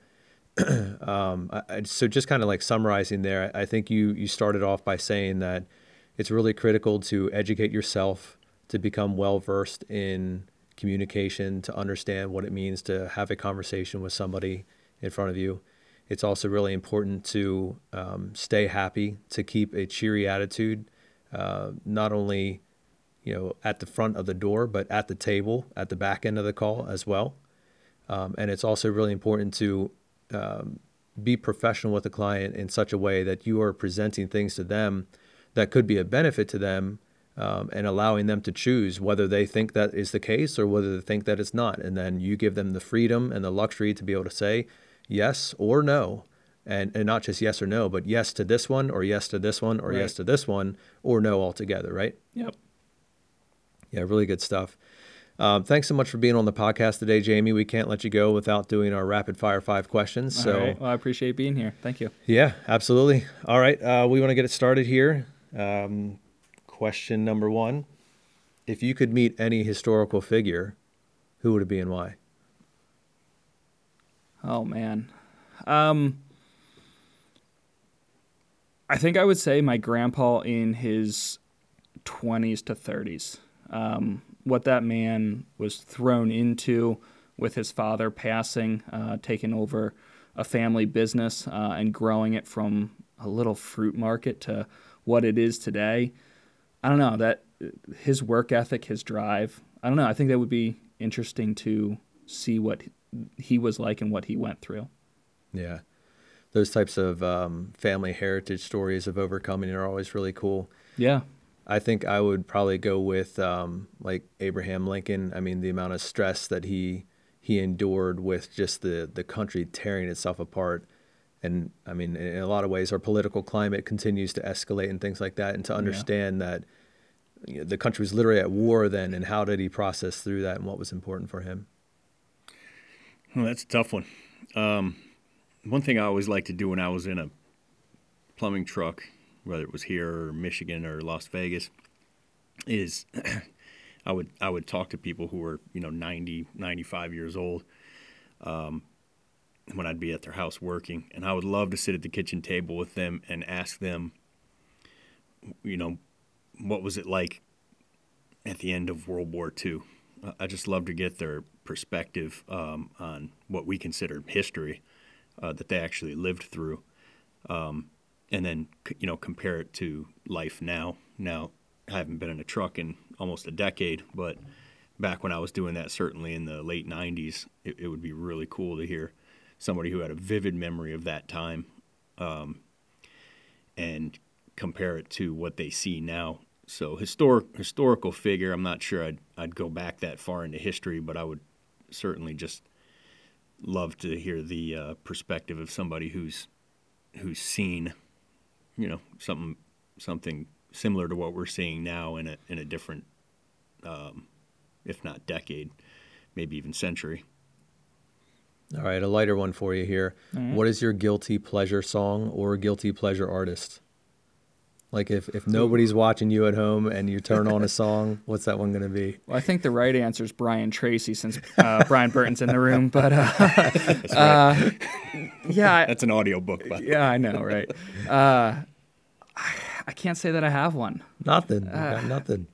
C: (clears throat) um, I, so just kind of like summarizing there, I think you you started off by saying that it's really critical to educate yourself, to become well versed in communication, to understand what it means to have a conversation with somebody in front of you. It's also really important to um, stay happy, to keep a cheery attitude, uh, not only you know at the front of the door, but at the table, at the back end of the call as well. Um, and it's also really important to um, be professional with the client in such a way that you are presenting things to them that could be a benefit to them um, and allowing them to choose whether they think that is the case or whether they think that it's not. And then you give them the freedom and the luxury to be able to say yes or no. And, and not just yes or no, but yes to this one, or yes to this one, or
A: Right.
C: yes to this one, or no altogether, right?
A: Yep.
C: Yeah, really good stuff. Um, thanks so much for being on the podcast today, Jamie. We can't let you go without doing our rapid fire five questions.
A: All
C: So,
A: right. Well, I appreciate being here. Thank you.
C: yeah, absolutely. All right, uh, we want to get it started here. Um, question number one: If you could meet any historical figure, who would it be and why?
A: Oh man. Um I think I would say my grandpa in his 20s to 30s. Um, what that man was thrown into with his father passing, uh, taking over a family business uh, and growing it from a little fruit market to what it is today. I don't know that his work ethic, his drive. I don't know. I think that would be interesting to see what he was like and what he went through.
C: Yeah, those types of um, family heritage stories of overcoming are always really cool.
A: Yeah.
C: I think I would probably go with um, like Abraham Lincoln. I mean, the amount of stress that he he endured with just the the country tearing itself apart, and I mean, in a lot of ways, our political climate continues to escalate and things like that. And to understand that you know, the country was literally at war then, and how did he process through that, and what was important for him?
D: Well, that's a tough one. Um, one thing I always liked to do when I was in a plumbing truck, whether it was here or Michigan or Las Vegas, is (clears throat) I would I would talk to people who were you know 90, 95 years old um, when I'd be at their house working, and I would love to sit at the kitchen table with them and ask them, you know, what was it like at the end of World War II? I- just love to get their perspective um, on what we consider history uh, that they actually lived through, um, and then you know compare it to life now. Now I haven't been in a truck in almost a decade, but back when I was doing that, certainly in the late '90s, it, it would be really cool to hear somebody who had a vivid memory of that time um, and compare it to what they see now. So historic historical figure, I'm not sure I'd I'd go back that far into history, but I would certainly just love to hear the uh, perspective of somebody who's who's seen, you know, something something similar to what we're seeing now in a in a different, um, if not decade, maybe even century.
C: All right, a lighter one for you here. What is your guilty pleasure song or guilty pleasure artist? Like if, if nobody's watching you at home and you turn on a song, (laughs) what's that one going to be?
A: Well, I think the right answer is Brian Tracy since uh, Brian Burton's in the room. (laughs) But uh, (laughs) uh, yeah,
D: That's an audio book, by
A: yeah, I know, right? Uh, I, I can't say that I have one.
C: Nothing. You got nothing.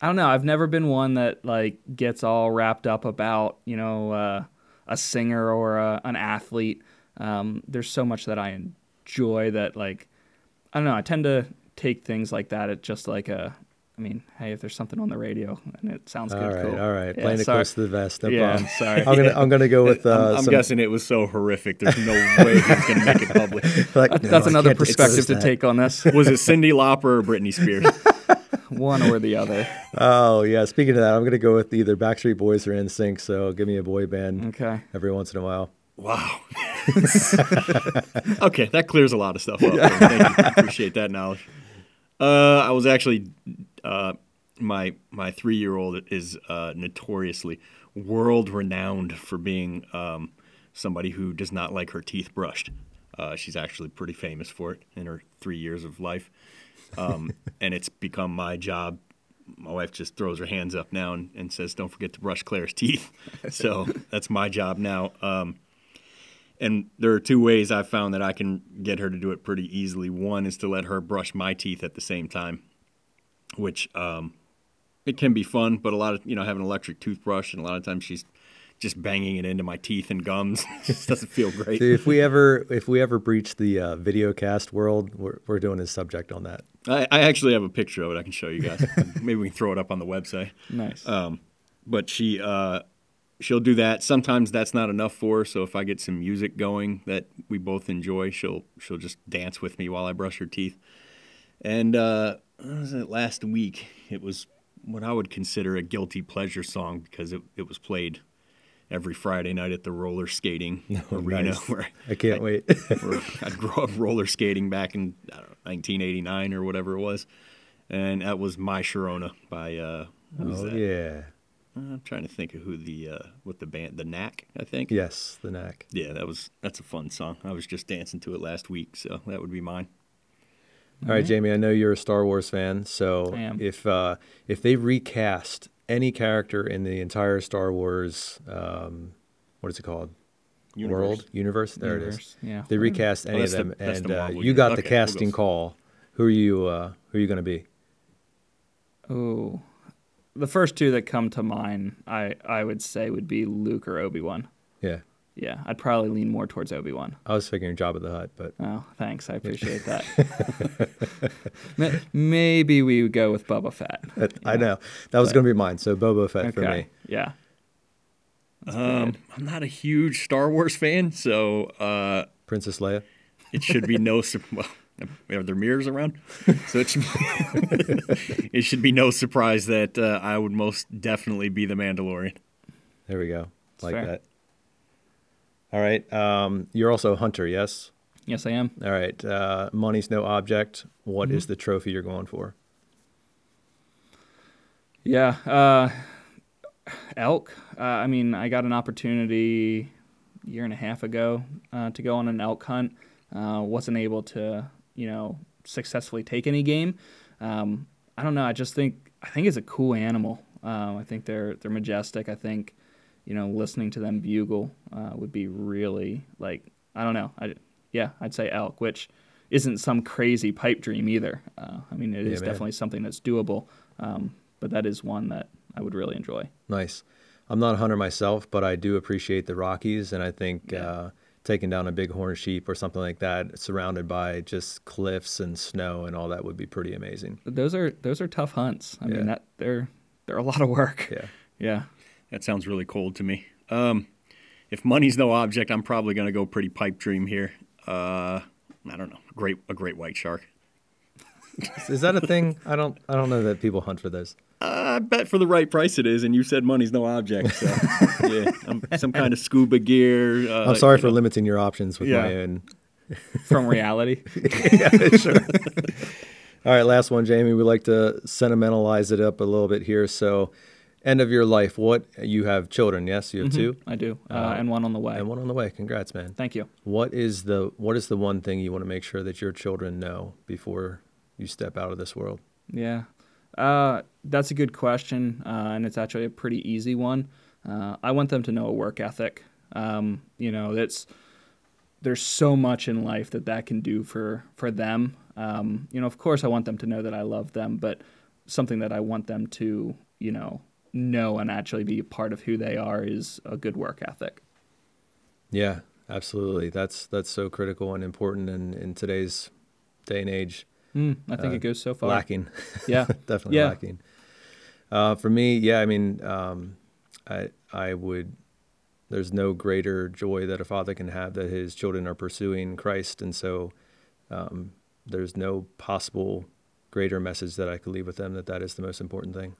A: I don't know. I've never been one that like gets all wrapped up about you know uh, a singer or a, an athlete. Um, there's so much that I enjoy that like I don't know. I tend to take things like that at just like a. I mean, hey, if there's something on the radio and it sounds
C: All
A: good,
C: right,
A: cool.
C: all right.
A: Yeah,
C: Playing it close to the vest. No
A: Yeah,
C: problem.
A: sorry.
C: I'm gonna I'm gonna go with (laughs) uh,
D: I'm, I'm
C: some,
D: guessing it was so horrific. There's no way he's going to make it public. (laughs)
C: like, no,
A: That's
C: I
A: another perspective to
C: that.
A: take on this.
D: Was it Cyndi Lauper or Britney Spears? (laughs)
A: one or the other.
C: Oh yeah. Speaking of that, I'm gonna go with either Backstreet Boys or NSYNC. So give me a boy band
A: Okay.
C: every once in a while.
D: Wow. (laughs) okay, that clears a lot of stuff up. Thank you. Appreciate that knowledge. Uh, I was actually uh, my my three year old is uh, notoriously world renowned for being um, somebody who does not like her teeth brushed. Uh, she's actually pretty famous for it in her three years of life, um, (laughs) and it's become my job. My wife just throws her hands up now and, and says, "Don't forget to brush Claire's teeth." (laughs) so that's my job now. Um, and there are two ways I found that I can get her to do it pretty easily. One is to let her brush my teeth at the same time, which um, it can be fun, but a lot of you know I have an electric toothbrush, and a lot of times she's just banging it into my teeth and gums. (laughs) it just doesn't feel great.
C: See, if we ever if we ever breach the uh, video cast world, we're, we're doing a subject on that.
D: I, I actually have a picture of it. I can show you guys. (laughs) Maybe we can throw it up on the website.
A: Nice.
D: Um, but she uh, she'll do that. Sometimes that's not enough for her. So if I get some music going that we both enjoy, she'll she'll just dance with me while I brush her teeth. And uh, was it last week? It was what I would consider a guilty pleasure song because it, it was played every Friday night at the roller skating (laughs) arena
C: nice. (laughs)
D: where
C: I can't wait. (laughs)
D: where I grew up roller skating back in I don't know, 1989 or whatever it was, and that was My Sharona by uh,
C: oh yeah.
D: I'm trying to think of who the uh, what the band the Knack I think.
C: Yes, the knack.
D: Yeah, that was that's a fun song. I was just dancing to it last week, so that would be mine.
C: All right, Jamie. I know you're a Star Wars fan, so if uh, if they recast any character in the entire Star Wars, um, what is it called?
D: Universe.
C: World universe. There it
A: Universe,
C: is.
A: yeah.
C: If they recast any of
D: that's the-
C: them, and
D: the
C: uh, you got
D: uni-
C: the
D: okay, we'll
C: casting call. Who are you? Uh, who are you going to be?
A: Oh, the first two that come to mind, I I would say would be Luke or Obi Wan.
C: Yeah,
A: Yeah, I'd probably lean more towards Obi Wan.
C: I was figuring Jabba the Hutt, but
A: Oh, thanks. I appreciate (laughs) that. Maybe we would go with Boba Fett. (laughs)
C: I know that was going to be mine. So Boba Fett for me.
A: Yeah.
D: Um, I'm not a huge Star Wars fan, so uh,
C: Princess Leia.
D: it should be no. (laughs) Su- well, are there mirrors around? (laughs) So it should be, (laughs) it should be no surprise that uh, I would most definitely be the Mandalorian.
C: There we go. Like
A: fair.
C: that. All right. Um, you're also a hunter, yes?
A: Yes, I am.
C: All right. Uh, money's no object. What is
A: Mm-hmm.
C: the trophy you're going for?
A: Yeah. Uh, elk. Uh, I mean, I got an opportunity a year and a half ago uh, to go on an elk hunt. Uh, wasn't able to, you know, successfully take any game. Um, I don't know. I just think I think it's a cool animal. Um, I think they're they're majestic. I think, you know, listening to them bugle uh, would be really like I don't know. I yeah, I'd say elk, which isn't some crazy pipe dream either. Uh, I mean, it
C: Yeah,
A: is
C: man.
A: definitely something that's doable. Um, but that is one that I would really enjoy.
C: Nice. I'm not a hunter myself, but I do appreciate the Rockies, and I think
A: Yeah.
C: Taking down a bighorn sheep or something like that, surrounded by just cliffs and snow and all that, would be pretty amazing.
A: Those are those are tough hunts. I
C: Yeah.
A: mean that they're they're a lot of work.
C: Yeah.
A: Yeah.
D: That sounds really cold to me. Um, if money's no object, I'm probably going to go pretty pipe dream here. Uh, I don't know. Great, a great white shark. (laughs)
C: Is that a thing? I don't. I don't know that people hunt for those.
D: I bet for the right price it is, and you said money's no object. So (laughs) yeah, um, some kind of scuba gear. Uh,
C: I'm sorry for
D: know.
C: limiting your options with
A: Yeah.
C: my own. (laughs)
A: From reality. Yeah, sure.
C: All right, last one, Jamie. We like to sentimentalize it up a little bit here. So, end of your life. What you have children? Yes, you have two,
A: I do. Uh,
C: Uh,
A: and one on the way.
C: and one on the way. Congrats, man.
A: Thank you.
C: What is the What is the one thing you want to make sure that your children know before you step out of this world?
A: Yeah. Uh, that's a good question, uh, and it's actually a pretty easy one. Uh, I want them to know a work ethic. Um, you know, that's there's so much in life that that can do for for them. Um, you know, of course, I want them to know that I love them, but something that I want them to, you know, know and actually be a part of who they are is a good work ethic.
C: Yeah, absolutely. That's that's so critical and important in, in today's day and age.
A: Mm, I think
C: Uh,
A: it goes so far.
C: Lacking, (laughs)
A: Yeah. (laughs)
C: definitely
A: Yeah.
C: lacking. Uh, for me, yeah, I mean, um, I I would. There's no greater joy that a father can have that his children are pursuing Christ, and so um, there's no possible greater message that I could leave with them that that is the most important thing.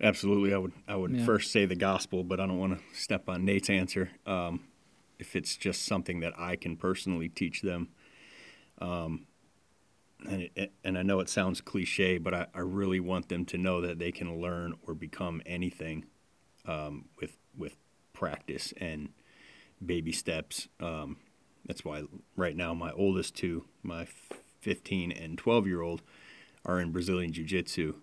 D: Absolutely, I would. I would
A: Yeah.
D: first say the gospel, but I don't want to step on Nate's answer. Um, if it's just something that I can personally teach them, um, and and I know it sounds cliche, but I, I really want them to know that they can learn or become anything um, with with practice and baby steps. Um, that's why right now my oldest two, my 15 and 12 year old, are in Brazilian Jiu Jitsu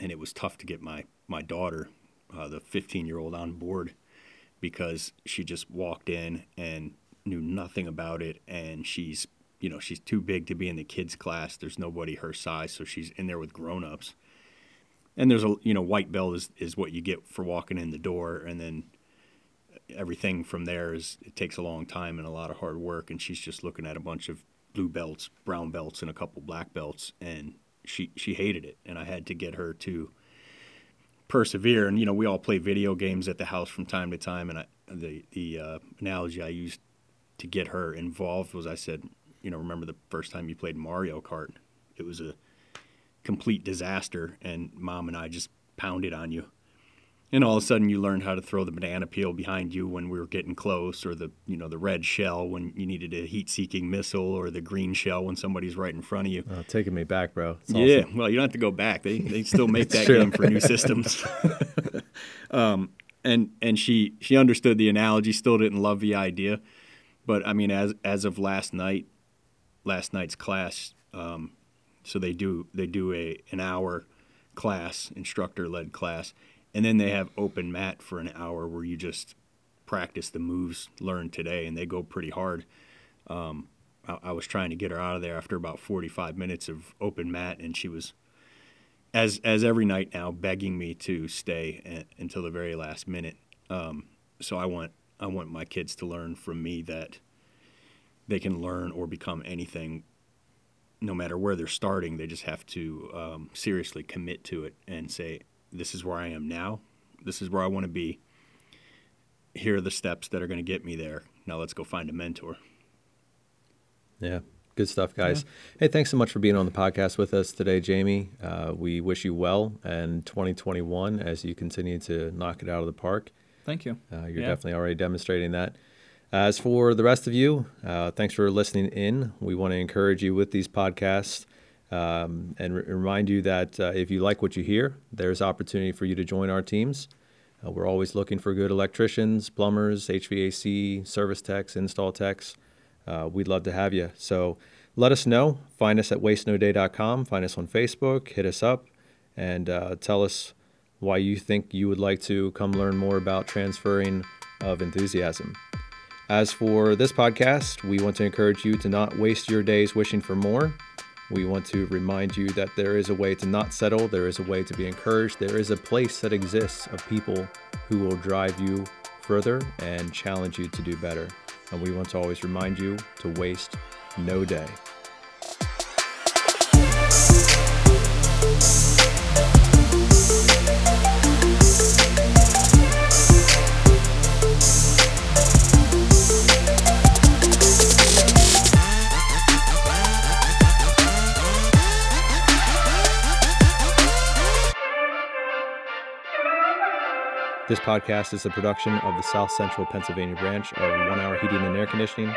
D: and it was tough to get my my daughter, uh, the 15 year old, on board because she just walked in and knew nothing about it, and she's you know she's too big to be in the kids class. There's nobody her size, so she's in there with grown-ups. And there's a you know white belt is is what you get for walking in the door, and then everything from there is it takes a long time and a lot of hard work. And she's just looking at a bunch of blue belts, brown belts, and a couple black belts, and she she hated it, and I had to get her to persevere. And you know, we all play video games at the house from time to time, and I, the the uh, analogy I used to get her involved was I said, you know, remember the first time you played Mario Kart? It was a complete disaster, and mom and I just pounded on you. And all of a sudden you learned how to throw the banana peel behind you when we were getting close or the you know the red shell when you needed a heat seeking missile or the green shell when somebody's right in front of you.
C: Oh, taking me back bro.
D: It's yeah well you don't have to go back. They, they (laughs) still make that game for new (laughs) systems. (laughs) Um, and and she she understood the analogy still didn't love the idea. But i mean as as of last night last night's class um, so they do they do a an hour class instructor led class and then they have open mat for an hour where you just practice the moves learned today, and they go pretty hard. Um, I, was trying to get her out of there after about 45 minutes of open mat, and she was, as as every night now, begging me to stay a, until the very last minute. Um, so I want I want my kids to learn from me that they can learn or become anything no matter where they're starting, they just have to um, seriously commit to it and say, this is where I am now. This is where I want to be. Here are the steps that are going to get me there. Now let's go find a mentor.
C: Yeah, good stuff, guys. Yeah. Hey, thanks so much for being on the podcast with us today, Jamie. Uh, we wish you well in 2021 as you continue to knock it out of the park.
A: Thank you.
C: Uh, you're yeah. definitely already demonstrating that. As for the rest of you, uh, thanks for listening in. We want to encourage you with these podcasts um, and re- remind you that uh, if you like what you hear, there's opportunity for you to join our teams. Uh, we're always looking for good electricians, plumbers, HVAC, service techs, install techs. Uh, we'd love to have you. So let us know. Find us at wastenoday.com. Find us on Facebook. Hit us up and uh, tell us why you think you would like to come learn more about transferring of enthusiasm. As for this podcast, we want to encourage you to not waste your days wishing for more we want to remind you that there is a way to not settle, there is a way to be encouraged, there is a place that exists of people who will drive you further and challenge you to do better. And we want to always remind you to waste no day. This podcast is a production of the South Central Pennsylvania branch of One Hour Heating and Air Conditioning,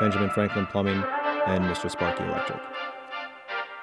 C: Benjamin Franklin Plumbing, and Mr. Sparky Electric.